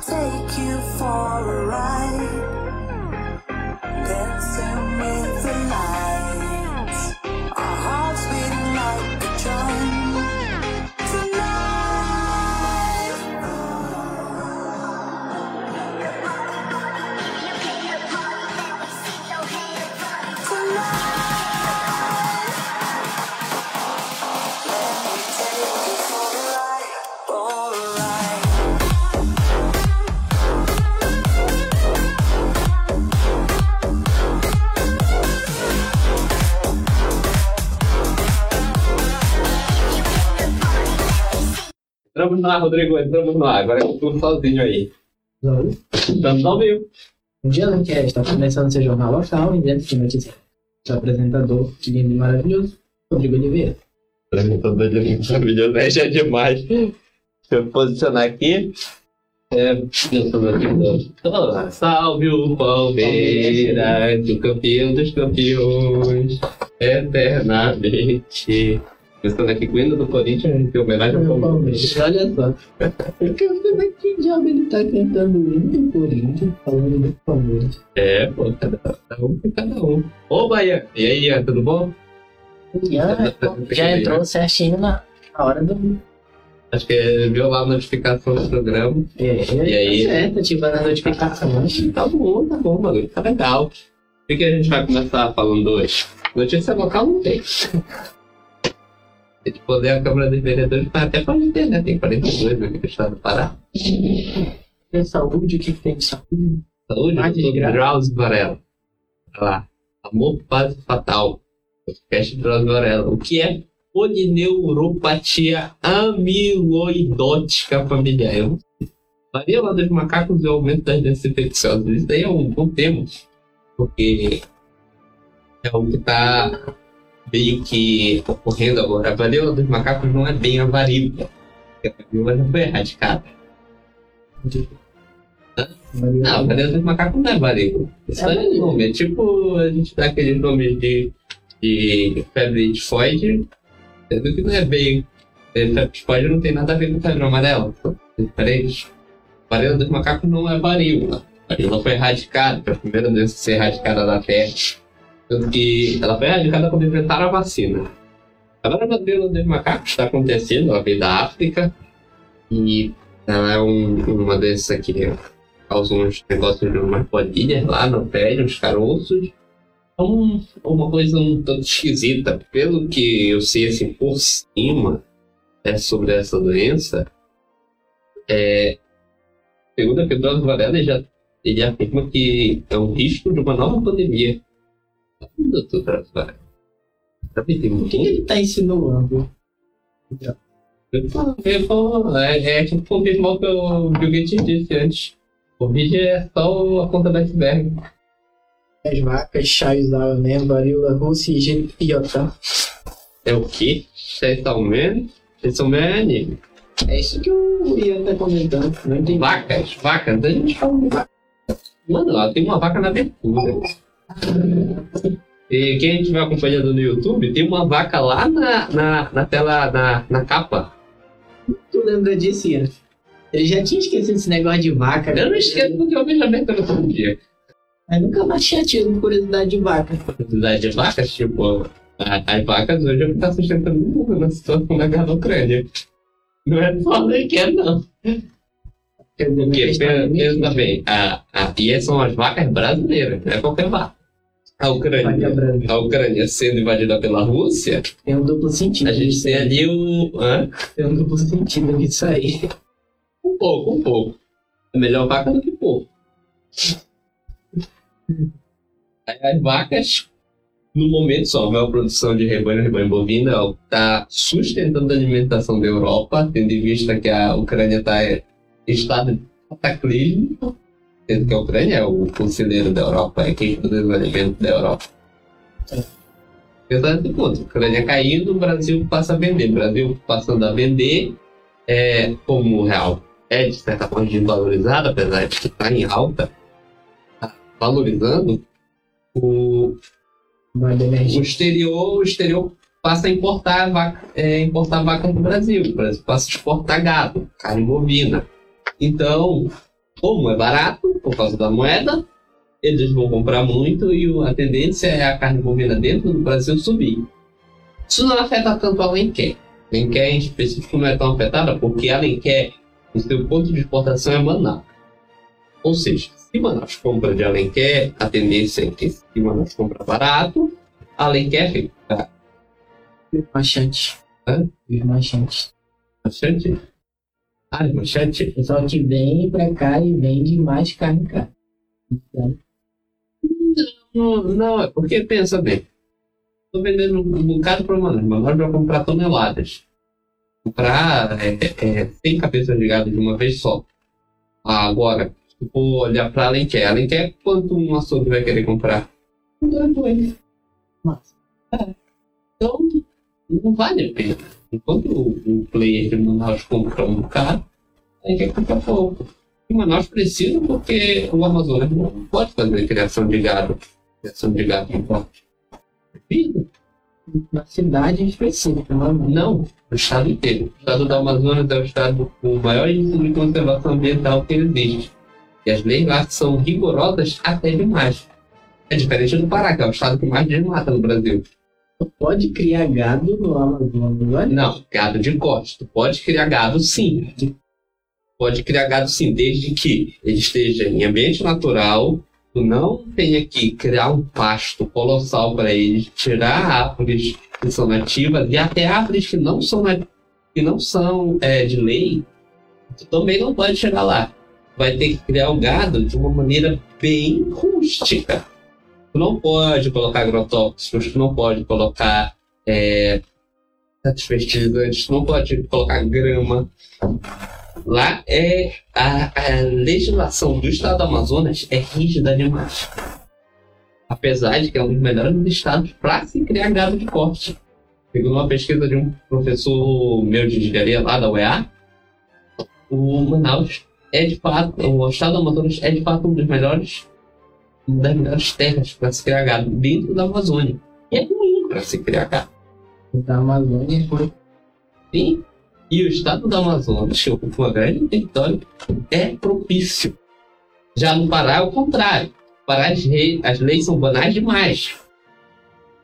take you for a ride. Entramos no ar, Rodrigo, entramos no ar. Agora eu tô sozinho aí. Estamos ao vivo. Um dia não quer está começando seu jornal local e dentro de notícias. Seu apresentador, lindo e maravilhoso, Rodrigo Oliveira. Apresentador de maravilhoso, é já demais. Deixa eu posicionar aqui. É, eu sou meu salve o Palmeiras, o campeão dos campeões, eternamente. Começando aqui com o hino do Corinthians, em homenagem ao Palmeiras. Olha só. Cantando que diabo ele tá cantando o hino do Corinthians, falando do Palmeiras. É, pô, cada, um com cada um. Ô, Bahia, e aí, Ian, tudo bom? Já, já entrou certinho na, na hora do. Acho que viu lá a notificação do programa. É, E aí? Tá certo, ativando a notificação. Tá bom, tá bom, bagulho, tá legal. O que, que a gente vai começar falando hoje? Notícia local não tem. Se poder a Câmara dos Vereadores, mas até pode ter, né? Tem 42 aqui no estado do Pará. Tem saúde, o que, tem de saúde? Saúde, de doutor. Drauzio Varela. Olha lá. Amor, paz e fatal. Podcast Drauzio Varela. O que é polineuropatia amiloidótica familiar? Eu não sei. Varíola dos macacos e o aumento das doenças infecciosas. Isso daí é um bom tema. Porque é o que está meio que ocorrendo agora. A varíola dos macacos não é bem a varíola. A varíola já foi erradicada. Não, a varíola dos macacos não é varíola. Isso É é, nome. É tipo a gente dá aqueles nomes de, de febre tifoide, sendo que não é bem. é, Febre tifoide não tem nada a ver com febre amarela. São diferentes. Varíola dos macacos não é varíola. A varíola foi erradicada, foi a primeira doença a ser erradicada da Terra. Que ela foi erradicada quando inventaram a vacina. Agora a varíola dos macacos está acontecendo, ela veio da África. E ela é um, uma doença que causa uns negócios de umas bolinhas lá no pé, uns caroços. É um, uma coisa um tanto esquisita. Pelo que eu sei assim por cima é, sobre essa doença, é, segundo a Pedrosa Varela, ele, já, ele afirma que é um risco de uma nova pandemia. Doutor Varela. Tá me O que, ele tá insinuando? É, é tipo confirmar o que o Bill Gates disse antes. O vídeo é só a ponta do iceberg. As vacas, chás da né, varíola russa e genipiota. É o quê? Essencialmente, essencialmente É isso que o Ian tá comentando. Não entendi. vacas, vacas, a gente fala de vaca. Mano, lá tem uma vaca na abertura. E quem estiver acompanhando no YouTube, tem uma vaca lá na, na, na tela, na, na capa. Tu lembra disso, Ian? Ele já tinha esquecido esse negócio de vaca. Eu não esqueço porque eu vejo a abertura todo dia. Mas nunca mais tinha tido curiosidade de vaca. quantidade de vacas, tipo, as vacas hoje é que está sustentando o mundo na situação da guerra da Ucrânia. Não é só da guerra, não. Porque, pensa bem, a, a, e são as vacas brasileiras, não é qualquer vaca. A Ucrânia, a Ucrânia sendo invadida pela Rússia, Tem um duplo sentido. a gente tem ali o. hã? Tem um duplo sentido nisso aí. Um pouco, um pouco. É melhor vaca do que pouco. Aí As vacas, no momento, só a maior produção de rebanho, rebanho bovino, é está sustentando a alimentação da Europa, tendo em vista que a Ucrânia está em estado de cataclismo, sendo que a Ucrânia é o conselheiro da Europa, é quem produz o alimento da Europa. Pensando nesse ponto, a Ucrânia caindo, o Brasil passa a vender. O Brasil passando a vender, é, como o real é de certa forma desvalorizado, apesar de estar em alta, tá valorizando, o, o exterior, o exterior passa a importar vaca, é, importar vaca do Brasil. O Brasil passa a exportar gado, carne bovina. Então, Como é barato, por causa da moeda, eles vão comprar muito e a tendência é a carne bovina dentro do Brasil subir. Isso não afeta tanto a Alenquer. Alenquer em específico não é tão afetada porque a Alenquer, o seu ponto de exportação é Manaus. Ou seja, se Manaus compra de Alenquer, a tendência é que se Manaus compra barato, Alenquer fica Machante. Hã? Os machantes. Ah, manchete? Pessoal que vem pra cá e vende mais carne cá. Então, Não, não, é porque pensa bem. Tô vendendo um bocado para Manaus, mas agora vai comprar toneladas. Comprar é, é, 100 cabeças de gado de uma vez só. Ah, agora, se for olhar para Alenquer, Alenquer, quanto um açougue vai querer comprar? Dois, dois. Massa. Então, não vale a pena. Enquanto o, player de Manaus compra um bocado, aí quer comprar pouco. E Manaus precisa porque o Amazonas não pode fazer criação de gado. Criação de gado porte. Precisa. na cidade específica, não é? Não, o estado inteiro. O estado do Amazonas é o estado com o maior índice de conservação ambiental que existe. E as leis lá são rigorosas até demais. É diferente do Pará, que é o estado que mais desmata no Brasil. Tu pode criar gado no Amazonas, não gado de corte. Tu pode criar gado sim. Pode criar gado sim, desde que ele esteja em ambiente natural, tu não tenha que criar um pasto colossal para eles, tirar árvores que são nativas e até árvores que não são, que não são é, de lei, tu também não pode chegar lá. Vai ter que criar o gado de uma maneira bem rústica. Tu não pode colocar agrotóxicos, tu não pode colocar é, fertilizantes, tu não pode colocar grama. Lá é a, a legislação do estado do Amazonas é rígida demais. Apesar de que é um dos melhores estados para se criar gado de corte. Segundo uma pesquisa de um professor meu de engenharia lá da UEA, o Manaus é de fato, o estado do Amazonas é de fato um dos melhores, das melhores terras para se criar gado dentro da Amazônia. E é ruim para se criar gado. Da Amazônia foi Sim. E o estado do Amazonas, que ocupa uma grande território, é propício. Já no Pará é o contrário. No Pará as, rei- as leis são banais demais.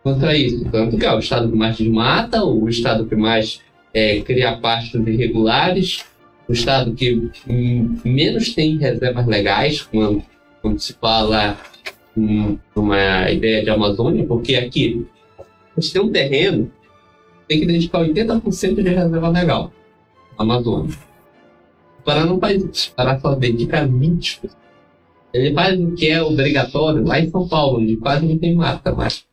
Contra isso. Tanto que é o estado que mais desmata, o estado que mais é, cria pastos irregulares, o estado que hum, menos tem reservas legais quando, quando se fala numa ideia de Amazônia, porque aqui a gente tem um terreno tem que dedicar 80% de reserva legal. Amazônia. O Pará não faz isso. O Pará só dedica 20%. Ele faz o que é obrigatório lá em São Paulo, onde quase não tem mata, mas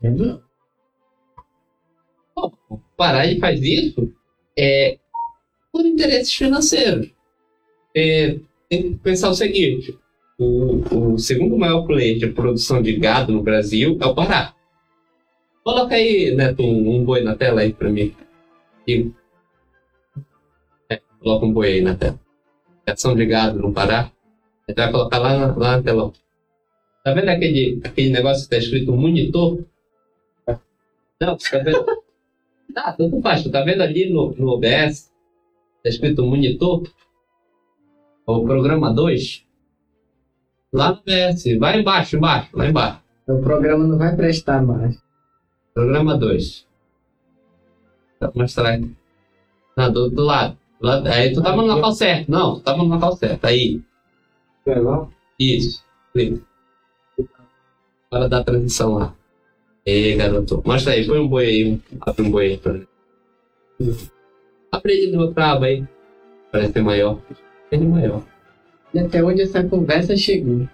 vendo? o Pará ele faz isso é, por interesses financeiros. É, tem que pensar o seguinte: o, o segundo maior player de produção de gado no Brasil é o Pará. Coloca aí, Neto, um, um boi na tela aí pra mim. E, é, coloca um boi aí na tela. Criação de gado no Pará. A gente vai colocar lá, na- lá na telão. Tá vendo aquele, aquele negócio que tá escrito monitor? Não, tá vendo? Tá, tanto faz. Tu tá vendo ali no, no OBS? Tá escrito monitor? O programa 2? Lá no OBS. Vai embaixo, embaixo, lá embaixo. O programa não vai prestar mais. Programa 2. Vou mostrar aí. Não, do, do lado. Do lado. Aí tu tava no local certo. Não, tu tava no local certo. Aí. Isso. Clica. Hora da transição lá. Ei, garoto. Mostra aí, põe um boi aí. Abre um boi aí pra mim. Ele no aba aí. Parece ser maior. Ele é maior. E até onde essa conversa chegou?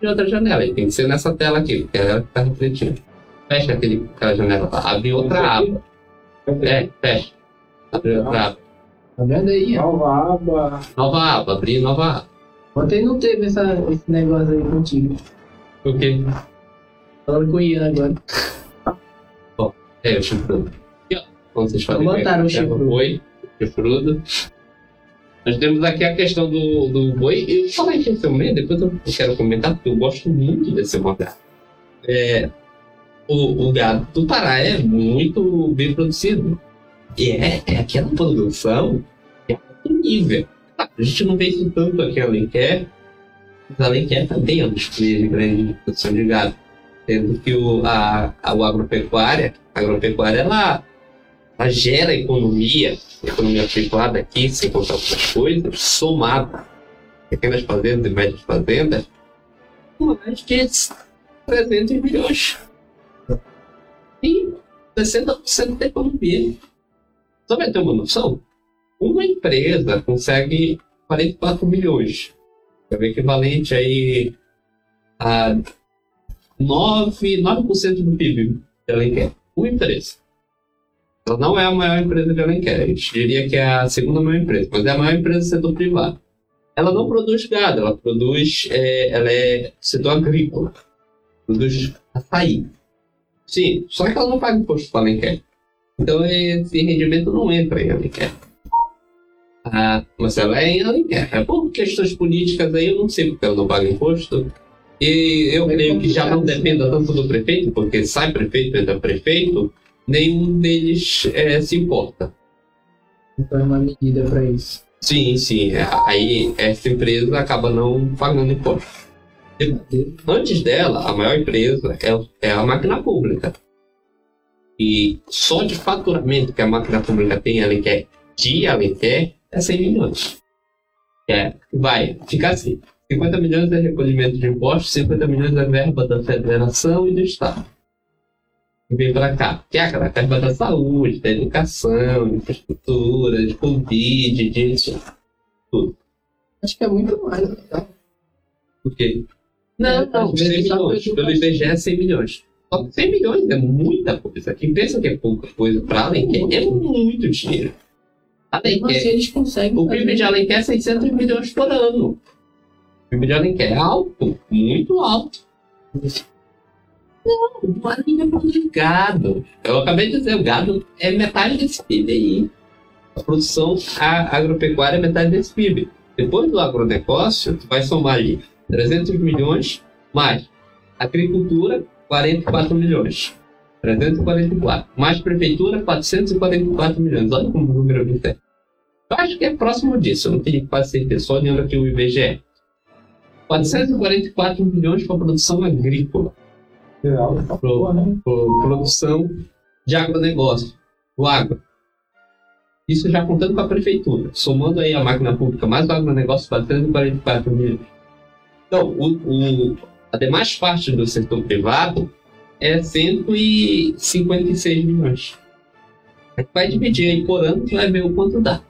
De outra janela, aí tem que ser nessa tela aqui, que é ela que tá refletindo. Fecha aquele, aquela janela lá. Abre outra aba. É, fecha. Abre outra aba. Tá vendo aí? ó? Nova aba. Nova aba, abrir nova aba. Ontem não teve essa, esse negócio aí contigo. O quê? Falando com o Ian agora. É, o chifrudo. Aqui, ó. Como vocês fazem. Botaram o chifrudo. Boi, chifrudo. Nós temos aqui a questão do, do boi. Eu falei é o meu, depois eu quero comentar, porque eu gosto muito desse modelo. É, o, o gado do Pará é muito bem produzido. E é, é aquela produção que é alto nível. A gente não vê isso tanto aqui em Alenquer, mas Alenquer também é um dos players de grande produção de gado. Sendo que o, a, a, o agropecuária, a agropecuária, ela, ela gera economia, economia privada aqui, sem contar outras coisas, somada. Pequenas fazendas e médias fazendas, mais de 300 milhões. E 60% da economia. Só vai ter uma noção? Uma empresa consegue 44 milhões. É o equivalente aí a 9%, 9 do PIB de Alenquer. Uma empresa. Ela não é a maior empresa de Alenquer. A gente diria que é a segunda maior empresa, mas é a maior empresa do setor privado. Ela não produz gado, ela produz. É, ela é setor agrícola. Produz açaí. Sim, só que ela não paga imposto para Alenquer. Então esse rendimento não entra em Alenquer. Ah, mas ela é em Alenquer. É por questões políticas aí, eu não sei porque ela não paga imposto. E eu creio que já não dependa tanto do prefeito, porque sai prefeito, entra prefeito, nenhum deles é, se importa. Então é uma medida para isso. Sim, sim. É, Aí essa empresa acaba não pagando imposto. Antes dela, a maior empresa é, é a máquina pública. E só de faturamento que a máquina pública tem em Alenquer, de Alenquer, é 100 milhões. É, vai, fica assim. 50 milhões é recolhimento de impostos, 50 milhões é verba da federação e do Estado. Vem para cá, que é aquela verba da saúde, da educação, de infraestrutura, de Covid, disso. Acho que é muito mais. Tá? Por quê? Não, não, às 100 vezes só milhões. Pelo IBGE é 100 milhões. Só que 100 milhões é muita coisa. Quem pensa que é pouca coisa para Alenquer é muito dinheiro. Assim, Alenquer, eles conseguem. o PIB de Alenquer é 600 milhões por ano. O PIB de Alenquer é alto, muito alto. Não, não é de gado. Eu acabei de dizer, o gado é metade desse PIB aí. A produção agropecuária é metade desse PIB. Depois do agronegócio, tu vai somar ali 300 milhões mais agricultura, 44 milhões. 344. Mais prefeitura, 444 milhões. Olha como o número é muito Eu acho que é próximo disso. Eu não tenho quase certeza. Só olhando aqui o IBGE. 444 milhões para produção agrícola. Pro, pro- produção de agronegócio. O agro. Isso já contando com a prefeitura. Somando aí a máquina pública mais o agronegócio, 444 milhões. Então, o, o, a demais parte do setor privado é 156 milhões. A gente vai dividir aí por ano e vai ver o quanto dá.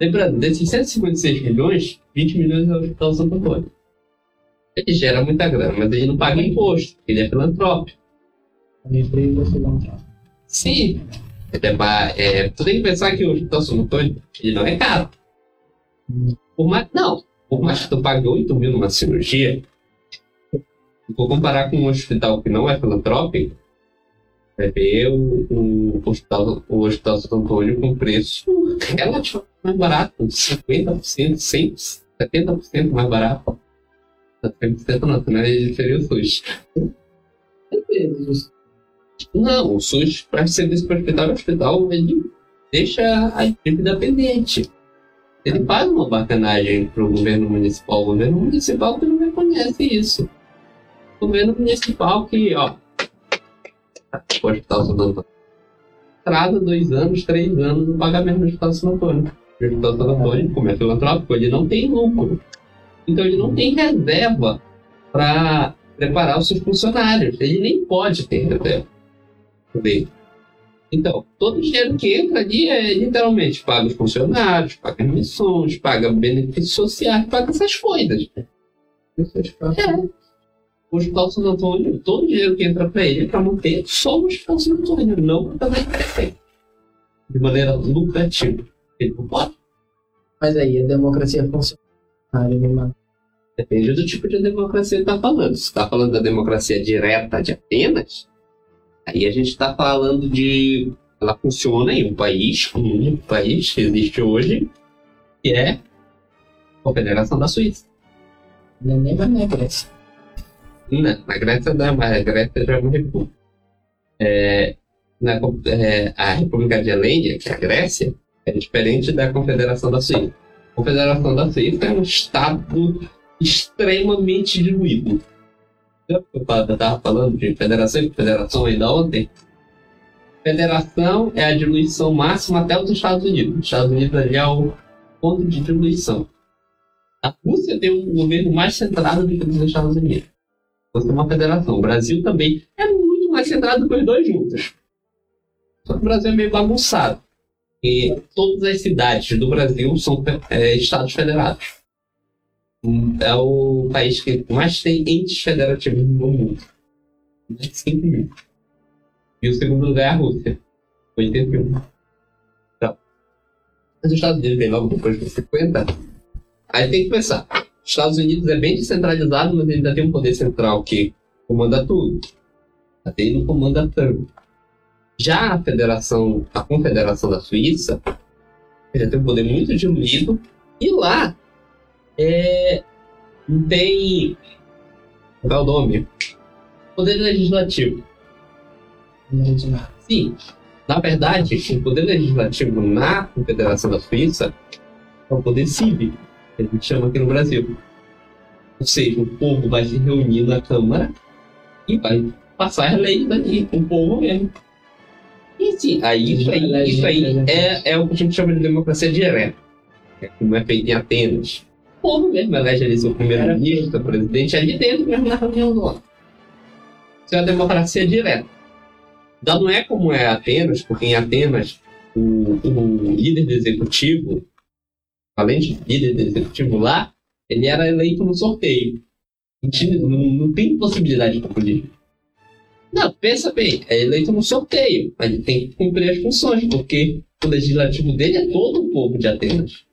Lembrando, desses 156 milhões, 20 milhões é o Hospital Santo Antônio. Ele gera muita grana, mas ele não paga imposto, ele é filantrópico. A empresa filantrópica. Sim. É, é, tu tem que pensar que o Hospital Santo Antônio, ele não é caro. Por mais, não, por mais que tu pague 8 mil numa cirurgia, se for comparar com um hospital que não é filantrópico, vai ver o, o, hospital, o Hospital Santo Antônio com preço relativamente mais barato, 50%, 100%, 70% mais barato. 100% não, né? Ele seria o SUS. Não, o SUS, para serviço para hospital, o hospital ele deixa a dívida pendente. Ele faz uma bacanagem para o governo municipal. O governo municipal que não reconhece isso. O governo municipal que, ó. O hospital Santo Antônio. Atrasa dois anos, três anos no pagamento do hospital Santo Antônio. O hospital Santo Antônio, como é filantrópico, ele não tem lucro. Então ele não tem reserva para preparar os seus funcionários. Ele nem pode ter reserva. Então, todo o dinheiro que entra ali é literalmente paga os funcionários, paga emissões, paga benefícios sociais, paga essas coisas. É. O Hospital Santo Antônio, todo o dinheiro que entra para ele é para manter só o Hospital Santo Antônio, não para fazer. De maneira lucrativa. Ele não pode. Mas aí a democracia funciona. Numa- Depende do tipo de democracia que está falando. Se está falando da democracia direta de Atenas, aí a gente está falando de. Ela funciona em um país, um único país que existe hoje, que é a Confederação da Suíça. Nem nem vai na Grécia. Não, na Grécia não, mas a Grécia já é uma república. É, na, é, a República de Helênia, que é a Grécia, é diferente da Confederação da Suíça. Confederação da Suíça é um estado extremamente diluído. Eu estava falando de federação e federação ainda ontem. Federação é a diluição máxima até os Estados Unidos. Os Estados Unidos ali é o ponto de diluição. A Rússia tem um governo mais centrado do que os Estados Unidos. Você é uma federação. O Brasil também é muito mais centrado que os dois juntos. Só que o Brasil é meio bagunçado. E todas as cidades do Brasil são é, estados federados. É o país que mais tem entes federativos no mundo. Mais de 5 mil. E o segundo lugar é a Rússia. 81. Então. Os Estados Unidos vem logo depois dos 50. Aí tem que pensar. Os Estados Unidos é bem descentralizado, mas ainda tem um poder central que comanda tudo. Até ele não comanda tanto. Já a federação, a confederação da Suíça, ele tem um poder muito diluído. E lá é, não tem. Qual é o nome? Poder legislativo. Sim, na verdade, o poder legislativo na Confederação da Suíça é o poder cívico, que a gente chama aqui no Brasil. Ou seja, o povo vai se reunir na Câmara e vai passar as leis daqui, o povo mesmo. E sim, aí isso aí, isso aí é, é o que a gente chama de democracia direta, é como é feito em Atenas. O povo mesmo elege ali seu primeiro-ministro, seu presidente, ali dentro mesmo na reunião do ONU. Isso é a democracia direta. Já não é como é Atenas, porque em Atenas o, o líder do executivo, além de líder do executivo lá, ele era eleito no sorteio. Não, não, tem possibilidade de política. Não, pensa bem, é eleito no sorteio, mas ele tem que cumprir as funções, porque o legislativo dele é todo o povo de Atenas.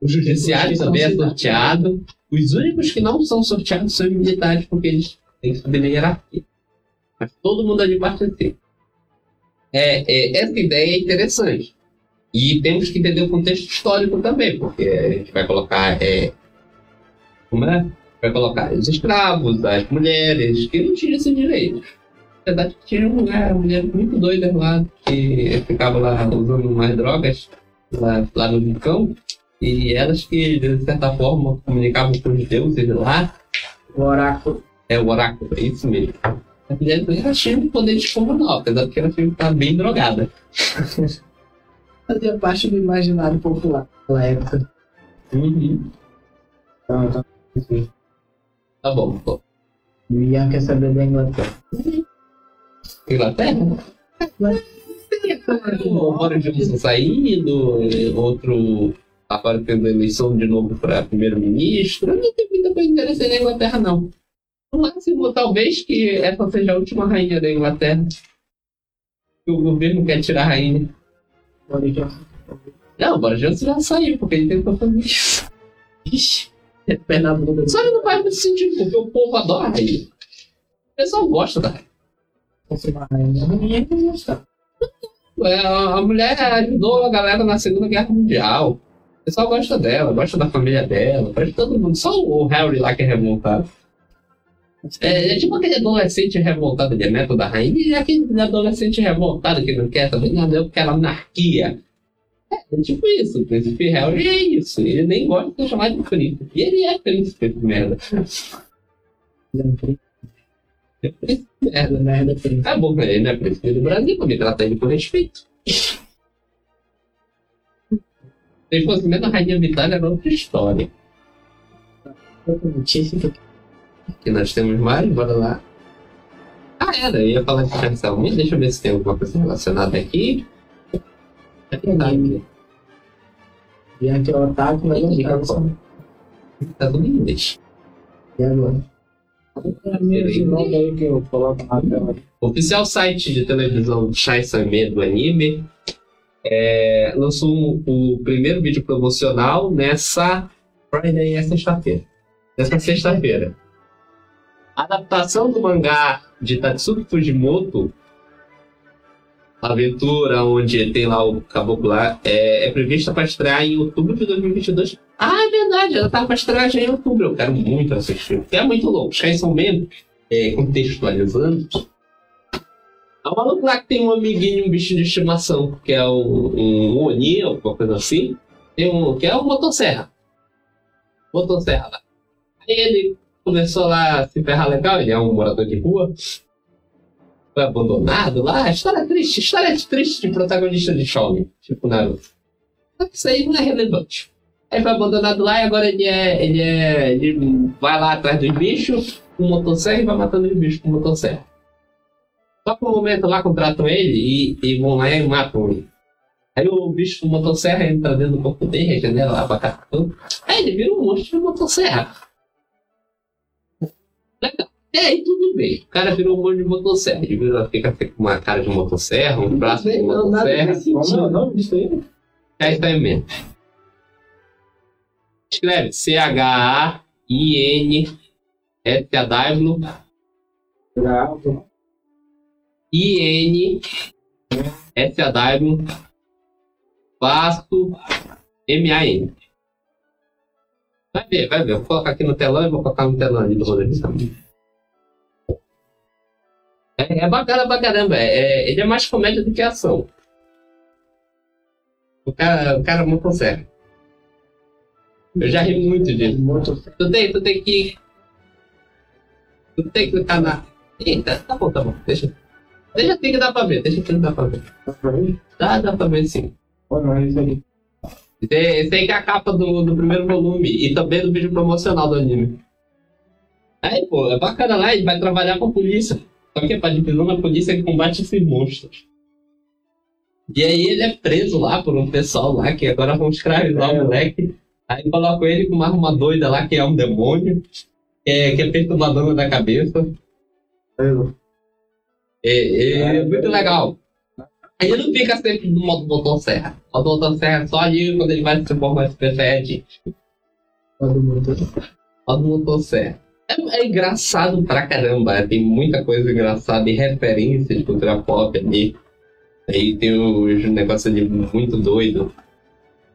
O judiciário também é são sorteado. Os únicos que não são sorteados são os militares, porque eles têm que subir na hierarquia. Mas todo mundo ali participa. É, é, essa ideia é interessante. E temos que entender o contexto histórico também, porque a gente vai colocar. É, como é? Vai colocar os escravos, as mulheres, que não tinham esse direito. Na verdade, tinha mulher, mulheres muito doidas lá, que ficavam lá usando umas drogas lá, lá no vulcão, e elas que, de certa forma, comunicavam com os deuses lá, O oráculo. é o oráculo, é isso mesmo. A mulher ela tinha um poder descomunal, apesar de que ela tinha que estar bem drogada. Fazia parte do imaginário popular naquela época. Uhum. Então, então. Tá bom, pô. E o Ian quer saber da Inglaterra. Inglaterra? O Boris Johnson saindo, outro agora tendo eleição de novo para primeiro-ministro. Não tem muita coisa interessante na Inglaterra, não. No máximo, talvez que essa seja a última rainha da Inglaterra. Que o governo quer tirar a rainha. Boris Johnson. Não, o Boris Johnson já saiu, porque ele tentou fazer isso. Ixi, É bunda. só que não faz muito sentido, porque o povo adora a. O pessoal gosta da rainha. Fosse uma rainha, ninguém ia gostar. É, a mulher ajudou a galera na Segunda Guerra Mundial. O pessoal gosta dela, gosta da família dela, gosta de todo mundo. Só o Harry lá que é revoltado. É, é tipo aquele adolescente revoltado, ele é neto da rainha, e aquele adolescente revoltado que não quer também nada, eu quero anarquia. É, é tipo isso, o príncipe Harry é isso. Ele nem gosta de ser chamado de príncipe. E ele é príncipe de merda. É príncipe de merda. Merda, príncipe. É bom pra ele, né? Príncipe do Brasil, porque trata ele com respeito. Se fosse mesmo a Rainha Vitória, era outra história. Que Que nós temos mais, bora lá. Ah, era, eu ia falar de canção. Deixa eu ver se tem alguma coisa relacionada aqui. É verdade. Ian que é o otaku, mas não como? só- Tá tudo em inglês. E agora? É oficial site de televisão Shaisame do anime é, lançou o primeiro vídeo promocional nessa Friday, é sexta-feira. Nessa sexta-feira. A adaptação do mangá de Tatsuki Fujimoto, aventura onde tem lá o caboclo lá, é, é prevista para estrear em outubro de 2022. Ah, é verdade, ela tá para estrear já em outubro. Eu quero muito assistir, porque é muito louco. Shaisame mesmo, é, contextualizando, um maluco lá que tem um amiguinho, um bichinho de estimação, que é um, um Oni, alguma coisa assim. Tem um, que é o motosserra. Motosserra lá. Aí ele começou lá a se ferrar legal, ele é um morador de rua. Foi abandonado lá. História triste, história triste de protagonista de shonen, tipo Naruto. Só que isso aí não é relevante. Aí foi abandonado lá e agora ele é. ele é. ele vai lá atrás dos bichos com motosserra e vai matando os bichos com motosserra. Só que no momento lá contratam ele e, e vão lá e matam ele. Aí o bicho com motosserra entra dentro do corpo dele, regenera lá pra cartão. Aí ele vira um monstro de motosserra. Legal. E aí tudo bem. O cara virou um monte de motosserra. Ele vira, fica com uma cara de motosserra, um braço de Não, nada motosserra. Como é o nome disso aí? É isso aí mesmo. Escreve C-H-A-I-N-S-A-W Gravo. I-N S-A-W Passo M-A-N. Vai ver, vai ver. Eu vou colocar aqui no telão e vou colocar no telão ali do rolê também. É, é bacana pra caramba. É, é- ele é mais comédia do que ação. O cara, o cara não consegue. Eu já ri muito disso. Motosserra. Tu tem, tu tem que. Tu tem que clicar na. Eita, tá bom, tá bom. Deixa. Deixa assim que dá pra ver, deixa assim que dá pra ver. Dá, dá pra ver sim. Pô, não é isso aí. Esse aí que é a capa do, do primeiro volume e também do vídeo promocional do anime. Aí, pô, é bacana lá, ele vai trabalhar com a polícia. Só que é pra divisão da polícia que combate esses monstros. E aí ele é preso lá por um pessoal lá que agora vão escravizar É. o moleque. Aí colocam ele com uma arma doida lá que é um demônio, que é, que é perturbadora da cabeça. É, é muito legal. Aí ele não fica sempre no modo motosserra. O modo motosserra é só ali quando ele vai se transformar em Super Saiyajin. Modo motosserra. É, é engraçado pra caramba. Tem muita coisa engraçada e referências de cultura pop ali. Aí tem os negócios ali muito doido.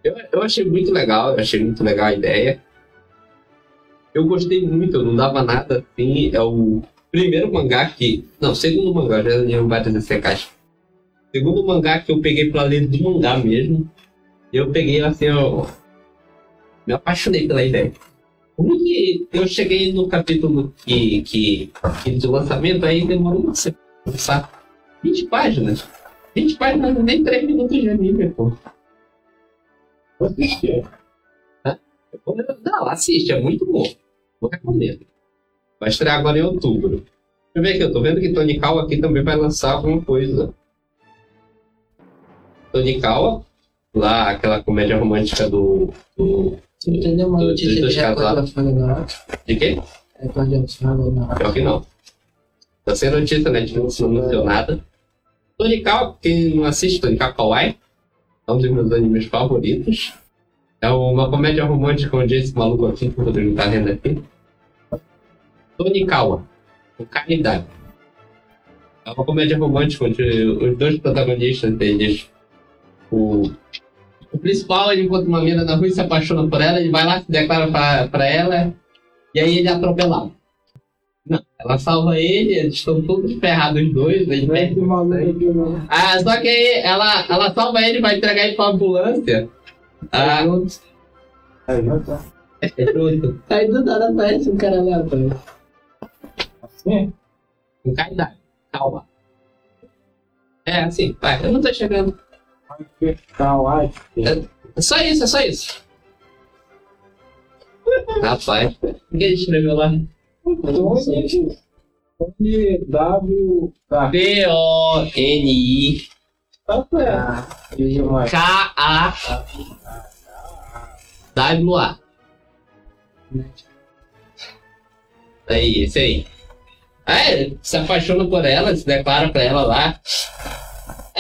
Eu, eu achei muito legal, eu achei muito legal a ideia. Eu gostei muito, não dava nada assim. É o primeiro mangá que. Não, segundo mangá, já li vários SKs. Segundo mangá que eu peguei pra ler do mangá mesmo. Eu peguei assim, eu. Me apaixonei pela ideia. Porque eu cheguei no capítulo que, que, que de lançamento, aí demorou uma semana, sabe? 20 páginas. 20 páginas, nem 3 minutos de anime, pô. Vou assistir. Não, assiste, é muito bom. Eu recomendo. Vai estrear agora em outubro. Deixa eu ver aqui, eu tô vendo que Tony Kawa aqui também vai lançar alguma coisa. Tony Kawa, lá aquela comédia romântica do. do Você entendeu uma notícia de recorde Folha Dourada? de quê? Recorde da Folha Dourada. Pior que não. Tá sem notícia, né? Não anunciou nada. Tony Kawa, quem não assiste Tony Kawa Kawaii, é um dos meus animes favoritos. É uma comédia romântica onde esse maluco aqui, que o Rodrigo tá vendo aqui. Tony Kawa, o Caridade. É uma comédia romântica onde os dois protagonistas deles, o, o principal, ele encontra uma mina na rua e se apaixona por ela, ele vai lá, se declara pra, pra ela, e aí ele é atropelado. Não, ela salva ele, eles estão todos ferrados os dois, ele Não é perde esse maluco aqui, não. ah, só que aí ela, ela salva ele, vai entregar ele pra ambulância. Ah, Aí, já tá. é pronto. Aí do nada aparece um cara lá atrás. Assim? Com caridade. Calma. É, assim, vai. Eu não tô chegando. Kawaii. É só isso, é só isso. Rapaz, o que ele escreveu lá? Tony W. Tá, P-O-N-I-K-A. tá certo. Veja mais. W-A. Aí, esse aí. Aí, se apaixona por ela, se declara pra ela lá.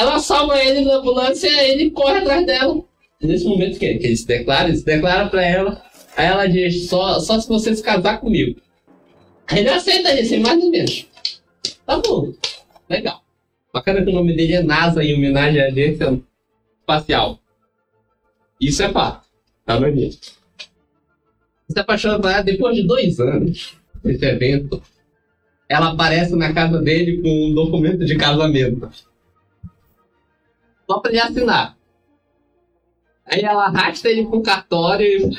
Ela salva ele na ambulância e ele corre atrás dela. Nesse momento que, que ele se declara, ele se declara pra ela. Aí ela diz, só, só se você se casar comigo. Aí ele aceita isso, mais nem menos. Tá bom. Legal. Bacana que o nome dele é NASA, em homenagem à agência espacial. Isso é fato. Tá no livro. Se apaixona por ela depois de dois anos desse evento. Ela aparece na casa dele com um documento de casamento. Só pra ele assinar. Aí ela arrasta ele pro cartório e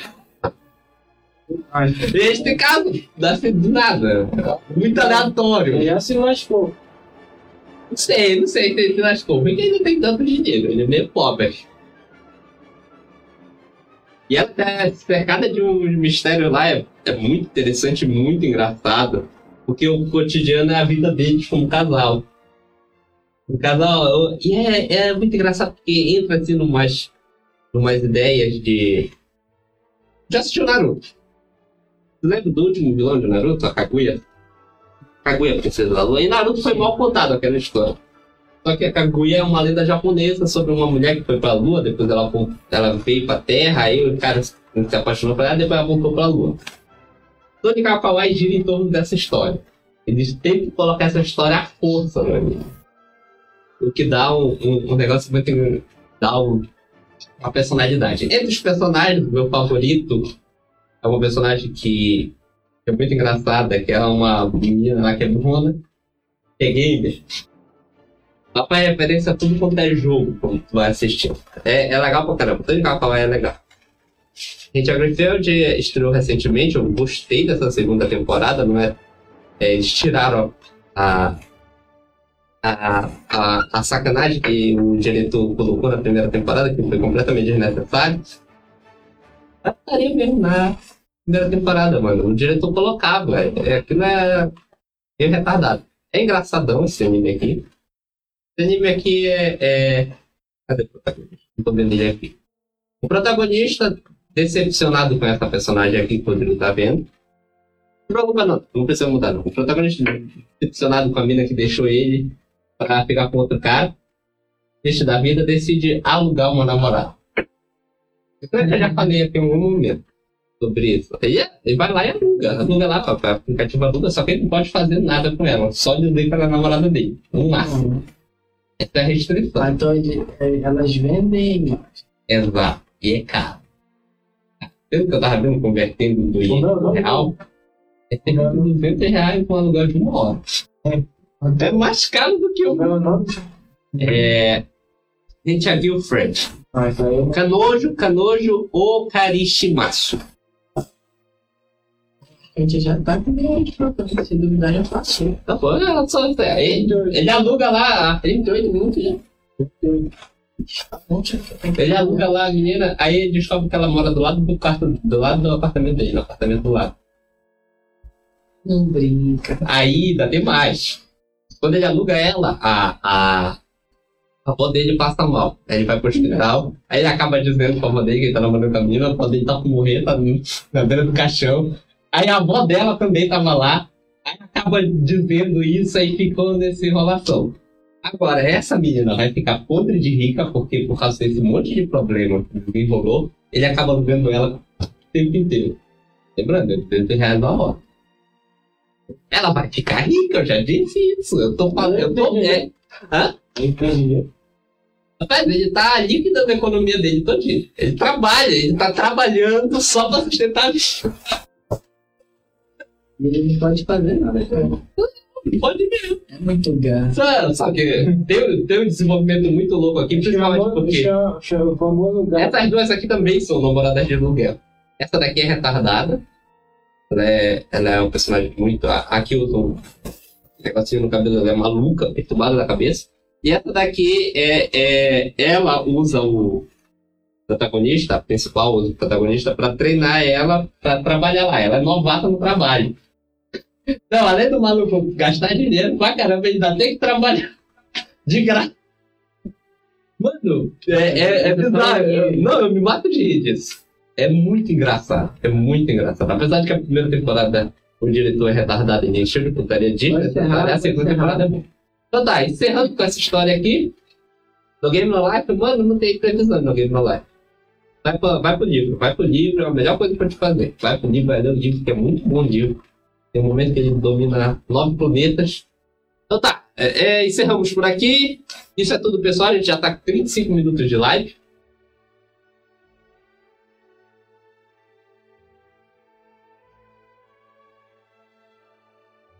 este caso dá do nada. Muito aleatório. ele se lascou. Não sei, não sei se ele se lascou. Porque ele não tem tanto dinheiro, ele é meio pobre. E ela tá cercada de um mistério lá, é, é muito interessante, muito engraçado. Porque o cotidiano é a vida deles como casal. O casal. E é, é muito engraçado porque entra assim numas, numas ideias de. Já assistiu Naruto? Lembra do último vilão de Naruto, a Kaguya? Kaguya, Princesa da Lua. E Naruto foi mal contado aquela história. Só que a Kaguya é uma lenda japonesa sobre uma mulher que foi pra Lua, depois ela, ela veio pra Terra, aí o cara se apaixonou por ela, depois ela voltou pra Lua. Tony Kakawai gira em torno dessa história. Eles têm que colocar essa história à força, meu amigo. O que dá um, um, um negócio muito. dá um, uma personalidade. Entre os personagens, meu favorito é uma personagem que é muito engraçada, que é uma menina lá que é bruna, que é gamer. Ela faz referência a tudo quanto é jogo, quando tu vai assistir. É, é legal pra caramba, todo legal falar é legal. Gente, a Greenfield estreou recentemente, eu gostei dessa segunda temporada, não é? é, eles tiraram a, a, a, a sacanagem que o diretor colocou na primeira temporada, que foi completamente desnecessário. Estaria mesmo na primeira temporada, mano. O diretor colocava, é, aquilo é meio retardado. É engraçadão esse anime aqui. Esse anime aqui é. é... Cadê o protagonista? Não tô vendo ele aqui. O protagonista, decepcionado com essa personagem aqui que o Rodrigo tá vendo. Não preocupa não, não precisa mudar não. O protagonista decepcionado com a mina que deixou ele pra ficar com outro cara. Deixa da vida, decide alugar uma namorada. Eu já falei aqui em algum momento sobre isso. Ele, ele vai lá e aluga. Aluga lá pra aplicativo aluga, só que ele não pode fazer nada com ela. Só dizer para a namorada dele. No máximo. Essa é a restrição. Ah, então é, elas vendem. Exato. E é caro. Pelo que eu tava vendo, convertendo do real, é cerca de 200 reais com aluguel de uma hora. É mais caro do que o. Meu nome? É. A gente já viu o Fred. Ah, isso aí eu Canojo, Canojo ou Karishimasu. A gente já tá com de propósito, se duvidar já passou. Tá bom, é só ele, ele aluga lá a 38 minutos já. Bom, tia. Ele aluga lá a menina, aí ele descobre que ela mora do lado do quarto, do lado do apartamento dele, no apartamento do lado. Não brinca. Aí ainda tem mais. Quando ele aluga ela, a, a, a avó dele passa mal. Aí ele vai pro hospital, aí ele acaba dizendo pra avó dele que ele tá namorando com a menina, a avó dele tá por morrer, tá na beira do caixão. Aí a avó dela também tava lá, aí acaba dizendo isso aí ficou nessa enrolação. Agora, essa menina vai ficar podre de rica, porque por causa desse monte de problema que enrolou, ele acaba alugando ela o tempo inteiro. Lembrando, 200 reais na hora. Ela vai ficar rica, eu já disse isso. Eu tô falando, eu tô. É, entendi. rapaz, ele tá liquidando a economia dele todinho. Ele trabalha, ele tá trabalhando só pra sustentar a vida. Ele não pode fazer nada, cara. Pode mesmo. É muito gato. Só, que tem, tem um desenvolvimento muito louco aqui, principalmente Chama, porque chama, chama famoso gato. essas duas aqui também são namoradas de aluguel. Essa daqui é retardada. Ela é, ela é um personagem muito. a- Aqui usa um negocinho no cabelo, ela é maluca, perturbada da cabeça. E essa daqui é, é ela usa o protagonista, a principal o protagonista, pra treinar ela pra trabalhar lá. Ela é novata no trabalho. Não, além do maluco gastar dinheiro pra caramba, ele ainda tem que trabalhar de graça. Mano, é, é, é bizarro. Eu- não, eu me mato de rir disso. É muito engraçado. É muito engraçado. Apesar de que a primeira temporada o diretor é retardado e nem cheio de putaria de encerrar, a segunda encerrar. temporada é boa. Então tá, encerrando com essa história aqui. No Game No Life, mano, não tem previsão no Game No Life. Vai, pra, vai pro livro, vai pro livro, é a melhor coisa pra te fazer. Vai pro livro, vai ler o livro, que é muito bom livro. Tem um momento que ele domina nove planetas. Então tá, é, é, encerramos por aqui. Isso é tudo, pessoal. A gente já tá com 35 minutos de live.